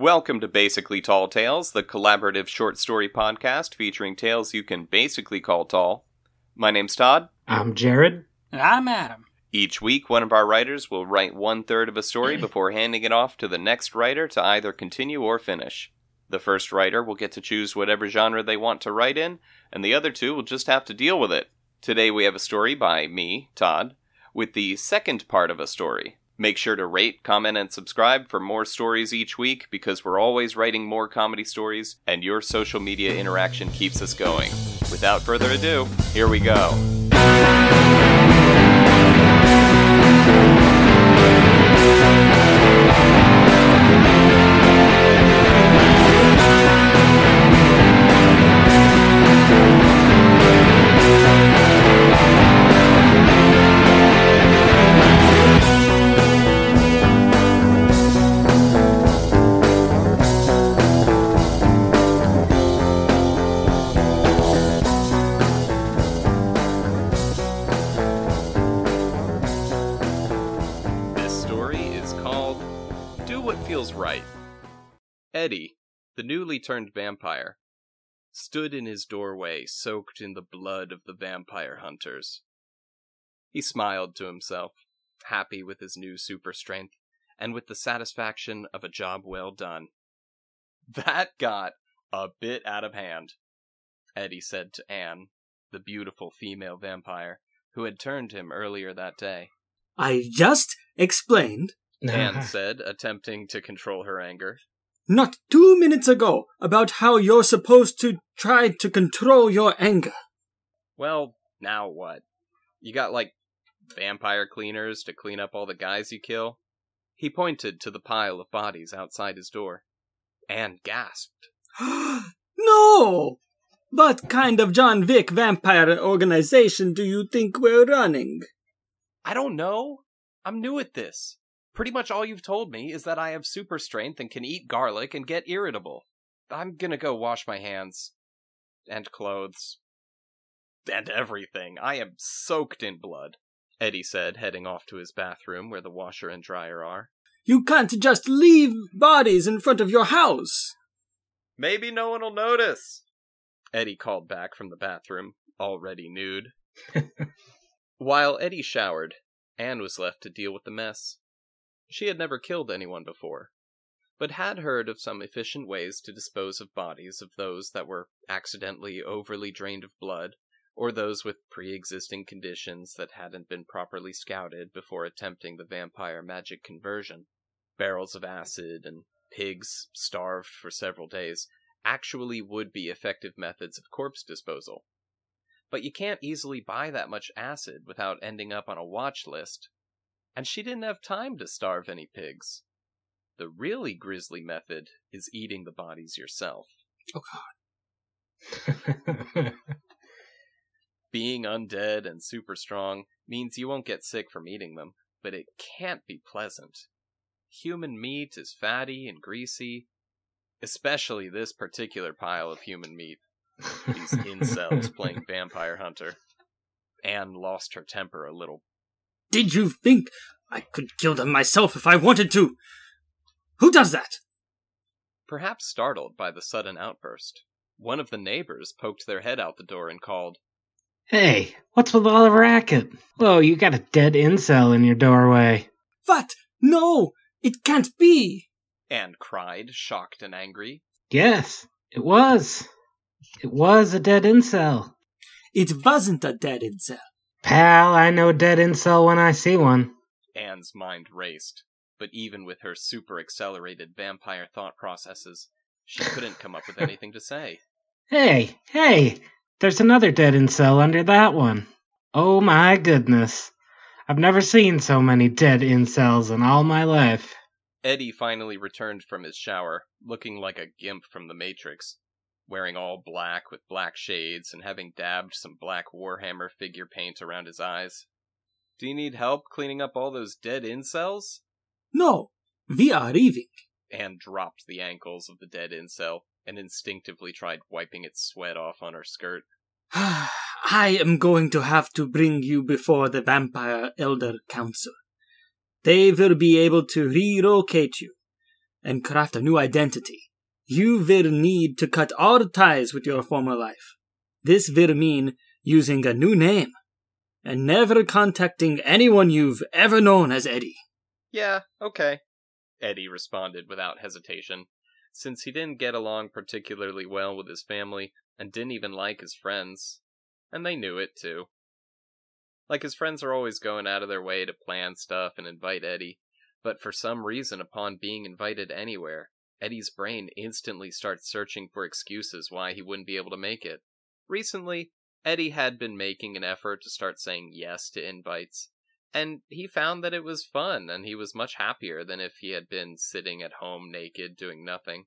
Welcome to Basically Tall Tales, the collaborative short story podcast featuring tales you can basically call tall. My name's Todd. I'm Jared. And I'm Adam. Each week, one of our writers will write one third of a story before handing it off to the next writer to either continue or finish. The first writer will get to choose whatever genre they want to write in, and the other two will just have to deal with it. Today we have a story by me, Todd, with the second part of a story. Make sure to rate, comment, and subscribe for more stories each week because we're always writing more comedy stories, and your social media interaction keeps us going. Without further ado, here we go. Turned vampire, stood in his doorway soaked in the blood of the vampire hunters. He smiled to himself, happy with his new super strength and with the satisfaction of a job well done. That got a bit out of hand, Eddie said to Anne, the beautiful female vampire who had turned him earlier that day. I just explained, Anne said, attempting to control her anger. Not two minutes ago, about how you're supposed to try to control your anger. Well, now what? You got like vampire cleaners to clean up all the guys you kill? He pointed to the pile of bodies outside his door. Anne gasped. no! What kind of John Wick vampire organization do you think we're running? I don't know. I'm new at this. Pretty much all you've told me is that I have super strength and can eat garlic and get irritable. I'm gonna go wash my hands. And clothes. And everything. I am soaked in blood, Eddie said, heading off to his bathroom where the washer and dryer are. You can't just leave bodies in front of your house. Maybe no one will notice. Eddie called back from the bathroom, already nude. While Eddie showered, Anne was left to deal with the mess. She had never killed anyone before, but had heard of some efficient ways to dispose of bodies of those that were accidentally overly drained of blood, or those with pre existing conditions that hadn't been properly scouted before attempting the vampire magic conversion. Barrels of acid and pigs starved for several days actually would be effective methods of corpse disposal. But you can't easily buy that much acid without ending up on a watch list. And she didn't have time to starve any pigs. The really grisly method is eating the bodies yourself. Oh god. Being undead and super strong means you won't get sick from eating them, but it can't be pleasant. Human meat is fatty and greasy, especially this particular pile of human meat. These incels playing vampire hunter. Anne lost her temper a little. Did you think I could kill them myself if I wanted to? Who does that? Perhaps startled by the sudden outburst, one of the neighbors poked their head out the door and called, Hey, what's with all the racket? Whoa, you got a dead incel in your doorway. What? No! It can't be! Anne cried, shocked and angry. Yes, it was. It was a dead incel. It wasn't a dead incel. Pal, I know dead incel when I see one. Anne's mind raced, but even with her super accelerated vampire thought processes, she couldn't come up with anything to say. Hey, hey, there's another dead incel under that one. Oh my goodness. I've never seen so many dead incels in all my life. Eddie finally returned from his shower, looking like a gimp from the Matrix, wearing all black with black shades and having dabbed some black Warhammer figure paint around his eyes. Do you need help cleaning up all those dead incels? No, we are leaving. Anne dropped the ankles of the dead incel and instinctively tried wiping its sweat off on her skirt. I am going to have to bring you before the Vampire Elder Council. They will be able to relocate you. and craft a new identity. You will need to cut all ties with your former life. This will mean using a new name and never contacting anyone you've ever known as Eddie. Yeah, okay. Eddie responded without hesitation, since he didn't get along particularly well with his family and didn't even like his friends. And they knew it, too. Like, his friends are always going out of their way to plan stuff and invite Eddie, but for some reason, upon being invited anywhere, Eddie's brain instantly starts searching for excuses why he wouldn't be able to make it. Recently, Eddie had been making an effort to start saying yes to invites, and he found that it was fun and he was much happier than if he had been sitting at home naked doing nothing.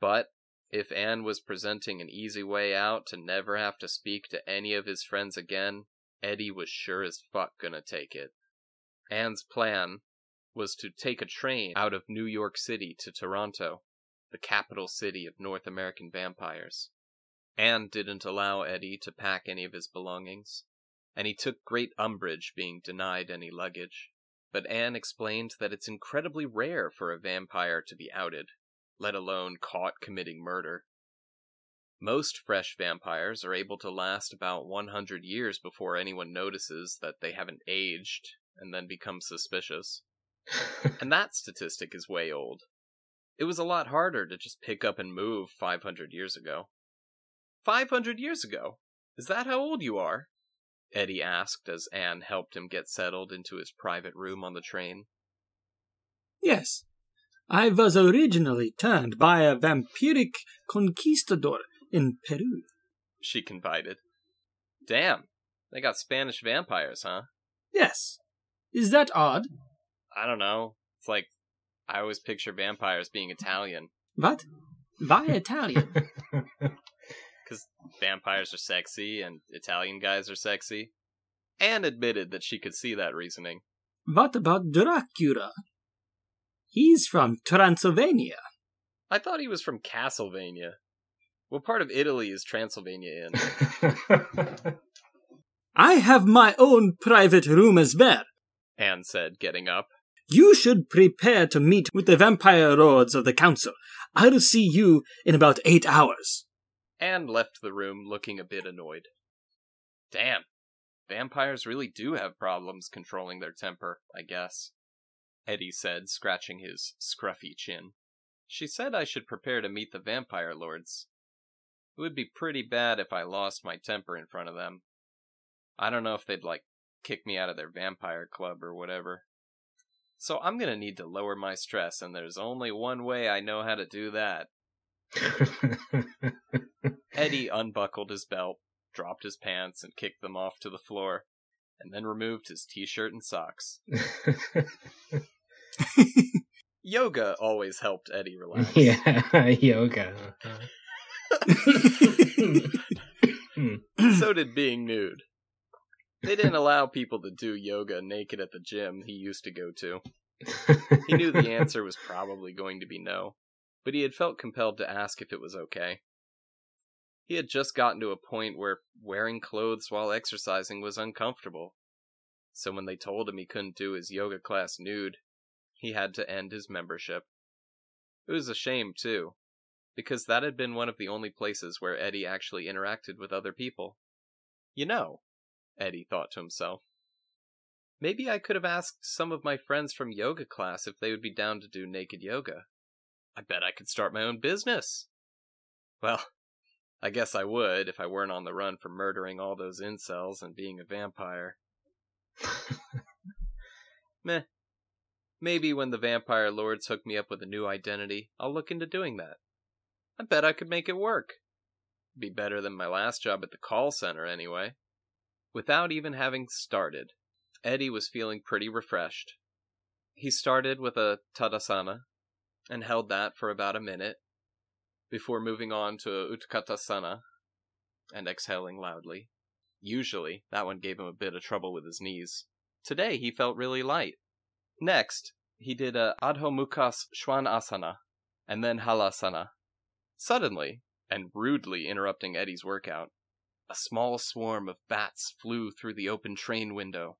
But if Anne was presenting an easy way out to never have to speak to any of his friends again, Eddie was sure as fuck gonna take it. Anne's plan was to take a train out of New York City to Toronto, the capital city of North American vampires. Anne didn't allow Eddie to pack any of his belongings, and he took great umbrage being denied any luggage. But Anne explained that it's incredibly rare for a vampire to be outed, let alone caught committing murder. Most fresh vampires are able to last about 100 years before anyone notices that they haven't aged and then become suspicious. and that statistic is way old. It was a lot harder to just pick up and move 500 years ago. 500 years ago? Is that how old you are? Eddie asked as Anne helped him get settled into his private room on the train. Yes. I was originally turned by a vampiric conquistador in Peru. She confided. Damn, they got Spanish vampires, huh? Yes. Is that odd? I don't know. It's like I always picture vampires being Italian. What? Why Italian? Because vampires are sexy and Italian guys are sexy. Anne admitted that she could see that reasoning. what about Dracula? He's from Transylvania. I thought he was from Castlevania. What part of Italy is Transylvania in? I have my own private room as well. Anne said, getting up. You should prepare to meet with the vampire lords of the council. I'll see you in about eight hours. Anne left the room looking a bit annoyed. Damn. Vampires really do have problems controlling their temper, I guess. Eddie said, scratching his scruffy chin. She said I should prepare to meet the vampire lords. It would be pretty bad if I lost my temper in front of them. I don't know if they'd, like, kick me out of their vampire club or whatever. So I'm gonna need to lower my stress, and there's only one way I know how to do that. Eddie unbuckled his belt, dropped his pants, and kicked them off to the floor, and then removed his t shirt and socks. Yoga always helped Eddie relax. yeah, yoga. Hmm. so did being nude. They didn't allow people to do yoga naked at the gym he used to go to. He knew the answer was probably going to be no, but he had felt compelled to ask if it was okay. He had just gotten to a point where wearing clothes while exercising was uncomfortable. So when they told him he couldn't do his yoga class nude, he had to end his membership. It was a shame, too, because that had been one of the only places where Eddie actually interacted with other people. You know, Eddie thought to himself, maybe I could have asked some of my friends from yoga class if they would be down to do naked yoga. I bet I could start my own business. Well, I guess I would if I weren't on the run for murdering all those incels and being a vampire. Meh. Maybe when the vampire lords hook me up with a new identity, I'll look into doing that. I bet I could make it work. Be better than my last job at the call center, anyway. Without even having started, Eddie was feeling pretty refreshed. He started with a Tadasana and held that for about a minute before moving on to Utkatasana and exhaling loudly. Usually, that one gave him a bit of trouble with his knees. Today, he felt really light. Next, he did a Adho Mukha Svanasana and then Halasana. Suddenly, and rudely interrupting Eddie's workout, a small swarm of bats flew through the open train window.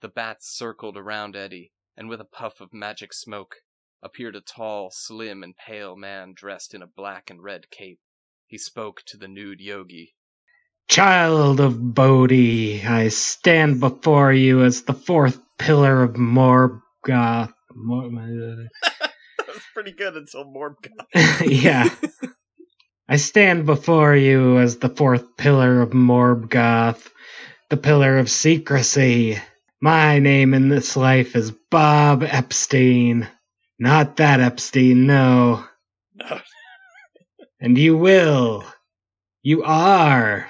The bats circled around Eddie, and with a puff of magic smoke, appeared a tall, slim, and pale man dressed in a black and red cape. He spoke to the nude yogi. Child of Bodhi, I stand before you as the fourth pillar of Morgoth. Mor- that was pretty good until Morgoth. yeah. I stand before you as the fourth pillar of Morgoth, the pillar of secrecy. My name in this life is Bob Epstein. Not that Epstein, no. No. And you will. You are.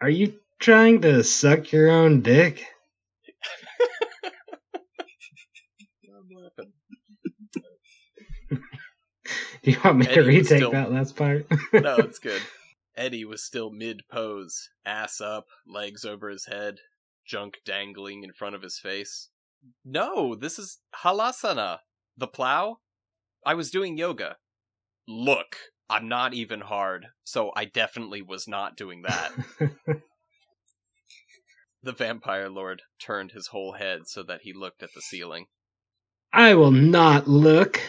Are you trying to suck your own dick? Do you want me to Eddie was retake still- that last part? no, it's good. Eddie was still mid pose, ass up, legs over his head, junk dangling in front of his face. No, this is halasana. The plow? I was doing yoga. Look, I'm not even hard, so I definitely was not doing that. the vampire lord turned his whole head so that he looked at the ceiling. I will not look.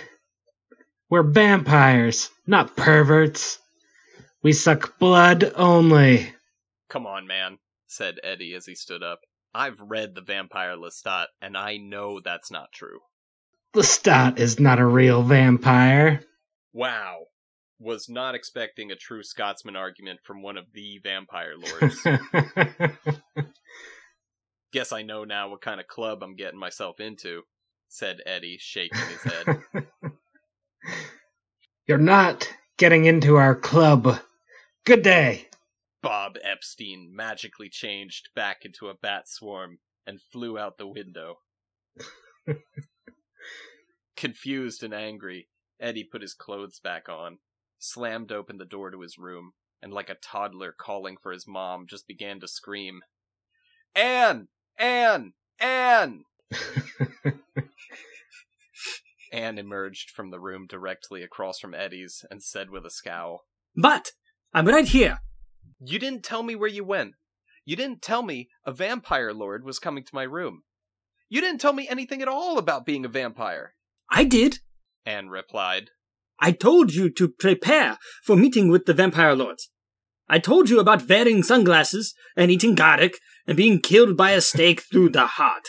We're vampires, not perverts. We suck blood only. Come on, man, said Eddie as he stood up. I've read the Vampire Lestat, and I know that's not true. Lestat is not a real vampire. Wow. Was not expecting a true Scotsman argument from one of the vampire lords. Guess I know now what kind of club I'm getting myself into, said Eddie, shaking his head. You're not getting into our club. Good day. Bob Epstein magically changed back into a bat swarm and flew out the window. Confused and angry, Eddie put his clothes back on, slammed open the door to his room, and like a toddler calling for his mom, just began to scream, Anne! Anne! Anne! Anne emerged from the room directly across from Eddie's and said with a scowl, But I'm right here. You didn't tell me where you went. You didn't tell me a vampire lord was coming to my room. You didn't tell me anything at all about being a vampire, I did. Anne replied. I told you to prepare for meeting with the vampire lords. I told you about wearing sunglasses and eating garlic and being killed by a stake through the heart.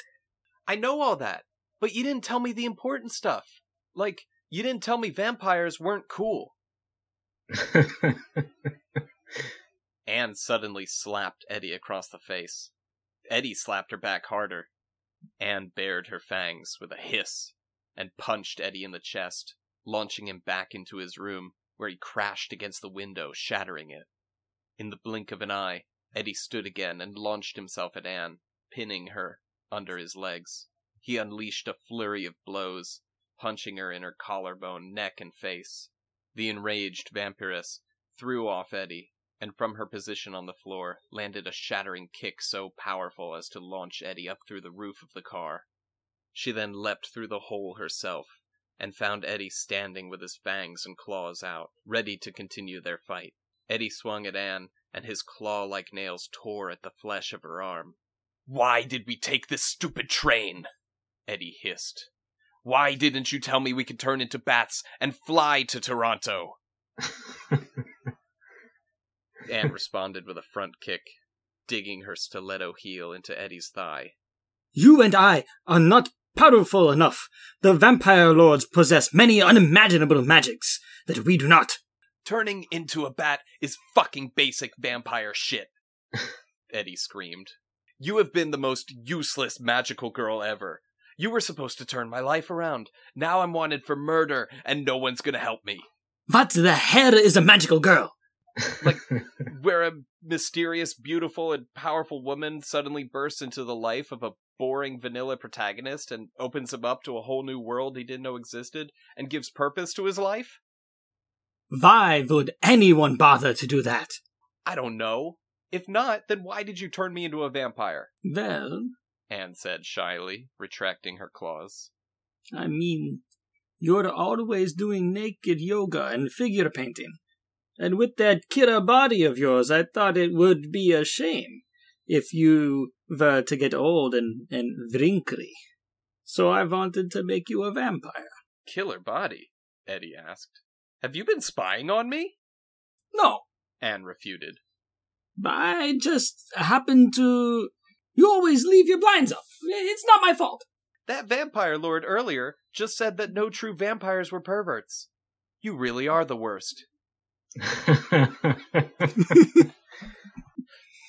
I know all that, but you didn't tell me the important stuff. Like, you didn't tell me vampires weren't cool. Anne suddenly slapped Eddie across the face. Eddie slapped her back harder. Anne bared her fangs with a hiss and punched Eddie in the chest, launching him back into his room, where he crashed against the window, shattering it. In the blink of an eye, Eddie stood again and launched himself at Anne, pinning her under his legs. He unleashed a flurry of blows, punching her in her collarbone, neck, and face. The enraged vampiress threw off Eddie, and from her position on the floor landed a shattering kick so powerful as to launch Eddie up through the roof of the car. She then leapt through the hole herself, and found Eddie standing with his fangs and claws out, ready to continue their fight. Eddie swung at Anne, and his claw like nails tore at the flesh of her arm. Why did we take this stupid train? Eddie hissed. Why didn't you tell me we could turn into bats and fly to Toronto? Anne responded with a front kick, digging her stiletto heel into Eddie's thigh. You and I are not powerful enough. The vampire lords possess many unimaginable magics that we do not. Turning into a bat is fucking basic vampire shit, Eddie screamed. You have been the most useless magical girl ever. You were supposed to turn my life around. Now I'm wanted for murder, and no one's gonna help me. What the hell is a magical girl? Like, where a mysterious, beautiful, and powerful woman suddenly bursts into the life of a boring vanilla protagonist and opens him up to a whole new world he didn't know existed and gives purpose to his life? Why would anyone bother to do that? I don't know. If not, then why did you turn me into a vampire? Well, Anne said shyly, retracting her claws. I mean, you're always doing naked yoga and figure painting. And with that killer body of yours, I thought it would be a shame if you were to get old and, and wrinkly. So I wanted to make you a vampire. Killer body? Eddie asked. Have you been spying on me? No, Anne refuted. I just happened to. You always leave your blinds up. It's not my fault. That vampire lord earlier just said that no true vampires were perverts. You really are the worst.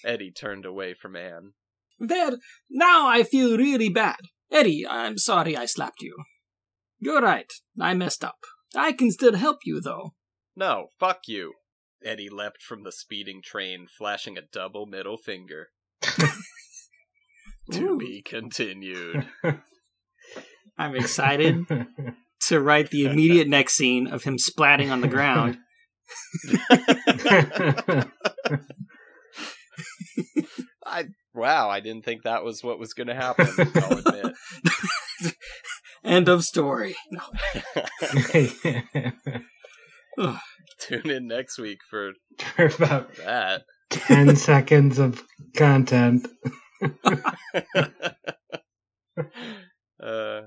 Eddie turned away from Anne. There, now I feel really bad. Eddie, I'm sorry I slapped you. You're right, I messed up. I can still help you, though. No, fuck you. Eddie leapt from the speeding train, flashing a double middle finger. to Ooh. be continued. I'm excited to write the immediate next scene of him splatting on the ground. I wow, I didn't think that was what was going to happen. I'll admit. End of story. Tune in next week for For about that. 10 seconds of content. uh,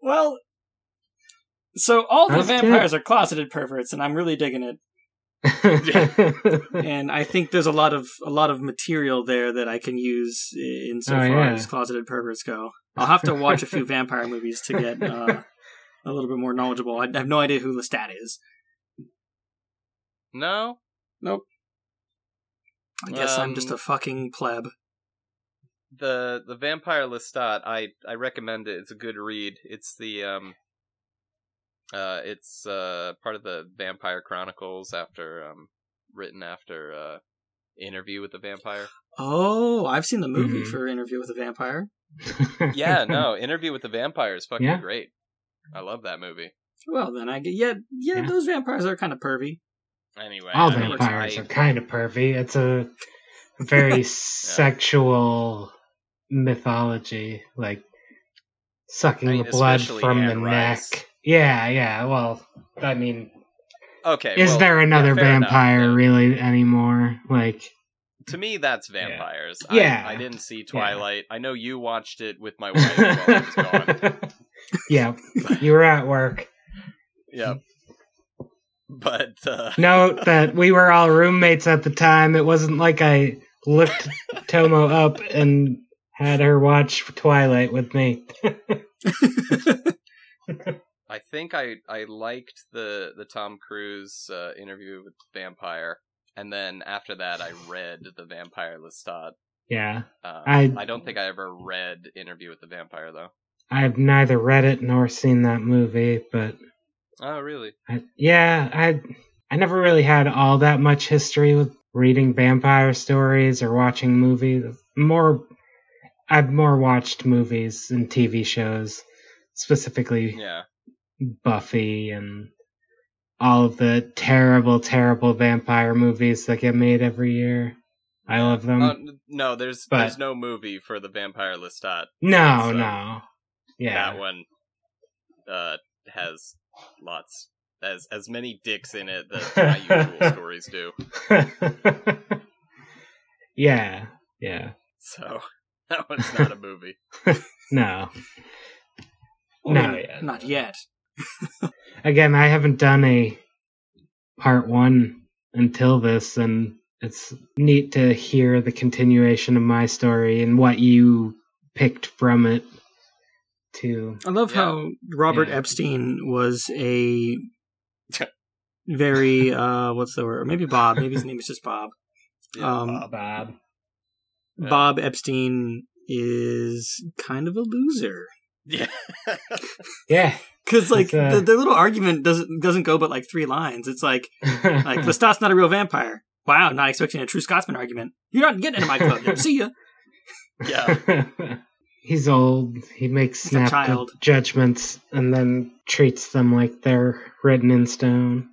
Well, so all the That's good. vampires are closeted perverts, and I'm really digging it. And I think there's a lot of a lot of material there that I can use insofar Oh, yeah. as closeted perverts go. I'll have to watch a few vampire movies to get uh, a little bit more knowledgeable. I have no idea who Lestat is. no, Nope. I guess I'm Um, just a fucking pleb. The the Vampire Lestat. I I recommend it. It's a good read. It's the um. Uh, it's uh part of the Vampire Chronicles after um written after uh interview with the vampire. Oh, I've seen the movie Mhm. for Interview with the Vampire. Yeah, no, interview with the vampire is fucking Yeah. great. I love that movie. Well, then I get yeah, yeah. Yeah. Those vampires are kind of pervy. Anyway, All I mean, vampires I- are kind of pervy. It's a very sexual mythology, like sucking I mean, the blood from the Rice. neck. Yeah, yeah. Well, I mean, Okay, is well, there another yeah, fair enough, vampire really anymore? Like, To me, that's vampires. Yeah. I, I didn't see Twilight. I know you watched it with my wife while I was gone. yeah, you were at work. Yep. But uh, Note that we were all roommates at the time. It wasn't like I looked Tomo up and had her watch Twilight with me. I think I I liked the the Tom Cruise uh, interview with the vampire, and then after that, I read the Vampire Lestat. yeah, Um, I- I don't think I ever read Interview with the Vampire though. I've neither read it nor seen that movie, but Oh, really? I, yeah, I I never really had all that much history with reading vampire stories or watching movies. More, I've more watched movies and TV shows, specifically Yeah. Buffy and all of the terrible, terrible vampire movies that get made every year. I love them. N- no, there's but- there's no movie for the Vampire Lestat. no, so no, yeah, That one uh, has lots as as many dicks in it that my usual stories do. yeah, yeah. So that one's not a movie. No. Well, No, I mean, not yet. Again, I haven't done a part one until this, and it's neat to hear the continuation of my story and what you picked from it. Too. I love Yeah. how Robert Yeah. Epstein was a very uh what's the word? Maybe Bob. Maybe his name is just Bob. Yeah, Um, Bob. Bob. Yeah. Bob Epstein is kind of a loser. Yeah. Yeah. Cause like uh, the, the little argument doesn't doesn't go but like three lines. It's like like Lestat's not a real vampire. Wow, not expecting a true Scotsman argument. You're not getting into my club. then. See ya. yeah. He's old. He makes snap child. judgments and then treats them like they're written in stone.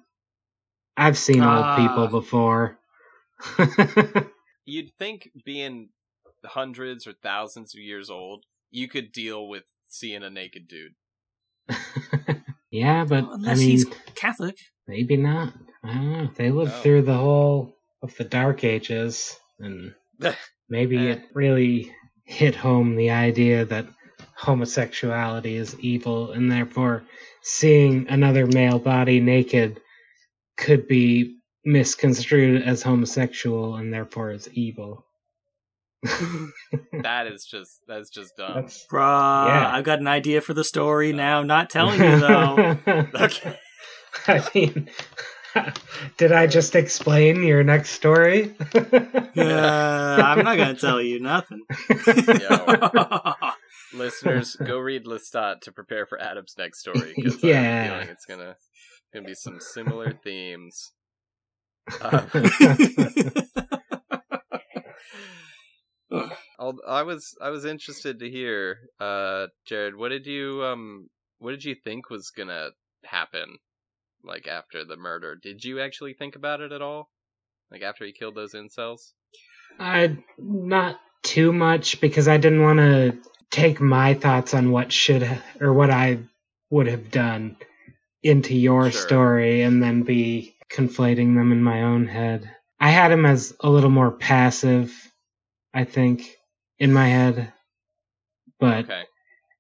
I've seen Ah. old people before. You'd think being hundreds or thousands of years old, you could deal with seeing a naked dude. yeah, but Unless I mean, he's Catholic. maybe not. I don't know. They lived No. through the whole of the Dark Ages, and maybe Eh. it really hit home the idea that homosexuality is evil, and therefore seeing another male body naked could be misconstrued as homosexual and therefore is evil. That is just that's just dumb. That's Bruh, Yeah. I've got an idea for the story now. Not telling you though. Okay. I mean, did I just explain your next story? Uh, I'm not gonna tell you nothing. Listeners, go read Lestat to prepare for Adam's next story because I Yeah. have a feeling it's gonna gonna be some similar themes. Uh, I was I was interested to hear, uh, Jared. What did you um What did you think was gonna happen, like after the murder? Did you actually think about it at all? Like after he killed those incels? I not too much because I didn't want to take my thoughts on what should ha- or what I would have done into your Sure. story and then be conflating them in my own head. I had him as a little more passive, I think, in my head, but Okay.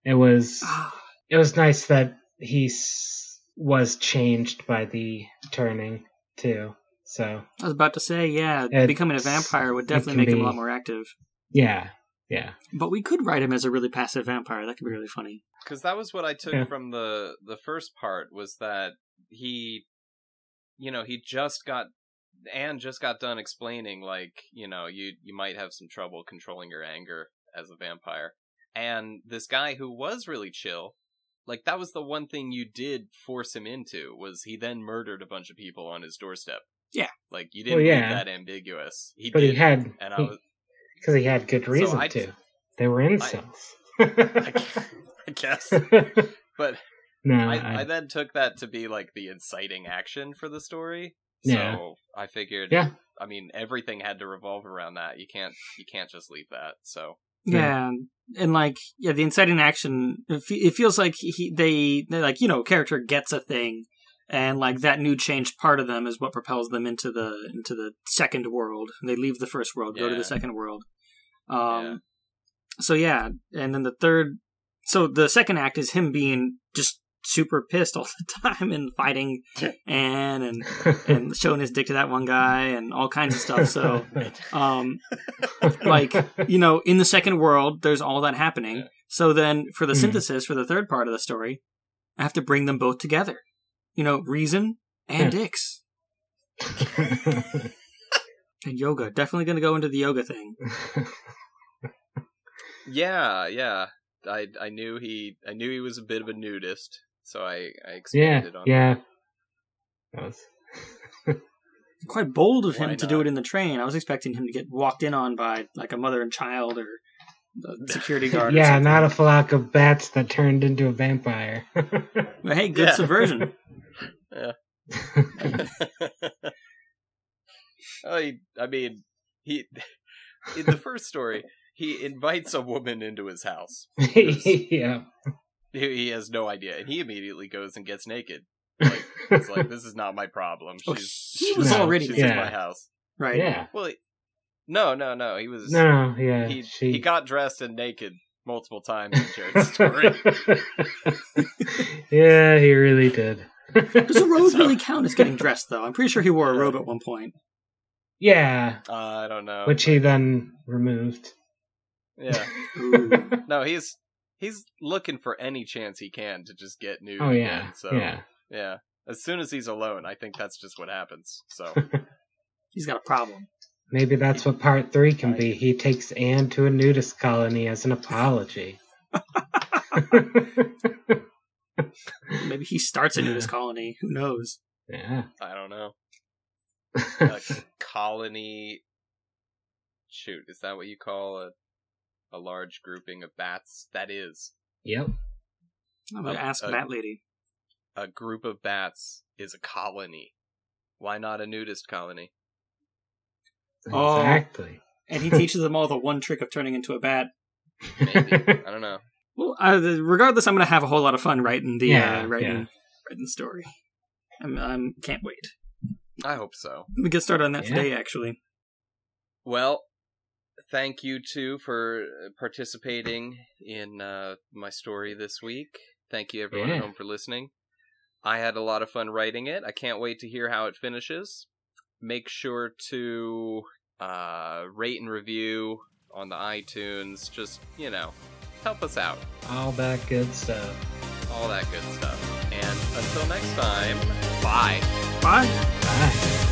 it was ah. it was nice that he s- was changed by the turning too. So I was about to say, yeah, becoming a vampire would definitely can make him a lot more active. yeah, yeah. But we could write him as a really passive vampire. That could be really funny. because that was what I took Yeah. from the the first part was that he, you know, he just got and just got done explaining like you know you you might have some trouble controlling your anger as a vampire, and this guy who was really chill, like that was the one thing you did force him into was he then murdered a bunch of people on his doorstep. Yeah. like you didn't Well, leave yeah. that ambiguous. He But did, he had and I was Because he had good reason I- to. They were incels. I, I guess, but no, I, I, I then took that to be like the inciting action for the story. Yeah. So I figured Yeah. I mean everything had to revolve around that. You can't you can't just leave that. So Yeah, and like yeah, the inciting action. It, fe- it feels like he they they're like you know character gets a thing, and like that new changed part of them is what propels them into the into the second world. They leave the first world, go to the second world. Um, Yeah. so yeah, and then the third. So the second act is him being just super pissed all the time and fighting Anne and and showing his dick to that one guy and all kinds of stuff. So um like you know in the second world there's all that happening Yeah. so then for the Hmm. synthesis for the third part of the story i have to bring them both together you know reason and Yeah. dicks and yoga definitely going to go into the yoga thing yeah, yeah. I I knew he I knew he was a bit of a nudist, so I I yeah, on yeah. That was quite bold of him Why to do it in the train i was expecting him to get walked in on by like a mother and child or the security guard yeah, something. not a flock of bats that turned into a vampire. but hey good Yeah. subversion oh, he, I mean, he in the first story, he invites a woman into his house. yeah. He, he has no idea, and he immediately goes and gets naked. Like it's like this is not my problem. Oh, She's he she's, was No, already she's yeah. in my house. right Yeah. Well, he, no, no, no. He was No, yeah. he she... he got dressed and naked multiple times in Jared's story. yeah, he really did. does a robe So- really count as getting dressed though i'm pretty sure he wore a robe at one point yeah, Uh, I don't know. which he then removed. yeah. No, he's he's looking for any chance he can to just get nude. oh yeah, again, so yeah. yeah. As soon as he's alone, I think that's just what happens. So he's got a problem Maybe that's what part three can be. He takes Anne to a nudist colony as an apology. Maybe he starts a nudist colony. Who knows? yeah. I don't know. A colony. Shoot, is that what you call a a large grouping of bats? That is yep. I'm gonna Uh, ask uh, that lady. a group of bats is a colony. Why not a nudist colony? Oh. Exactly. And he teaches them all the one trick of turning into a bat. Maybe I don't know. Well, uh, regardless, I'm gonna have a whole lot of fun writing the Yeah, uh, writing yeah. writing the story. I'm, I'm can't wait. I hope so. We get started on that Yeah. today, actually. Well, thank you too for participating in uh, my story this week. Thank you everyone Yeah. at home for listening. I had a lot of fun writing it. I can't wait to hear how it finishes. Make sure to uh, rate and review on the iTunes. Just you know, help us out. All that good stuff. All that good stuff. And until next time, bye. Bye. Bye.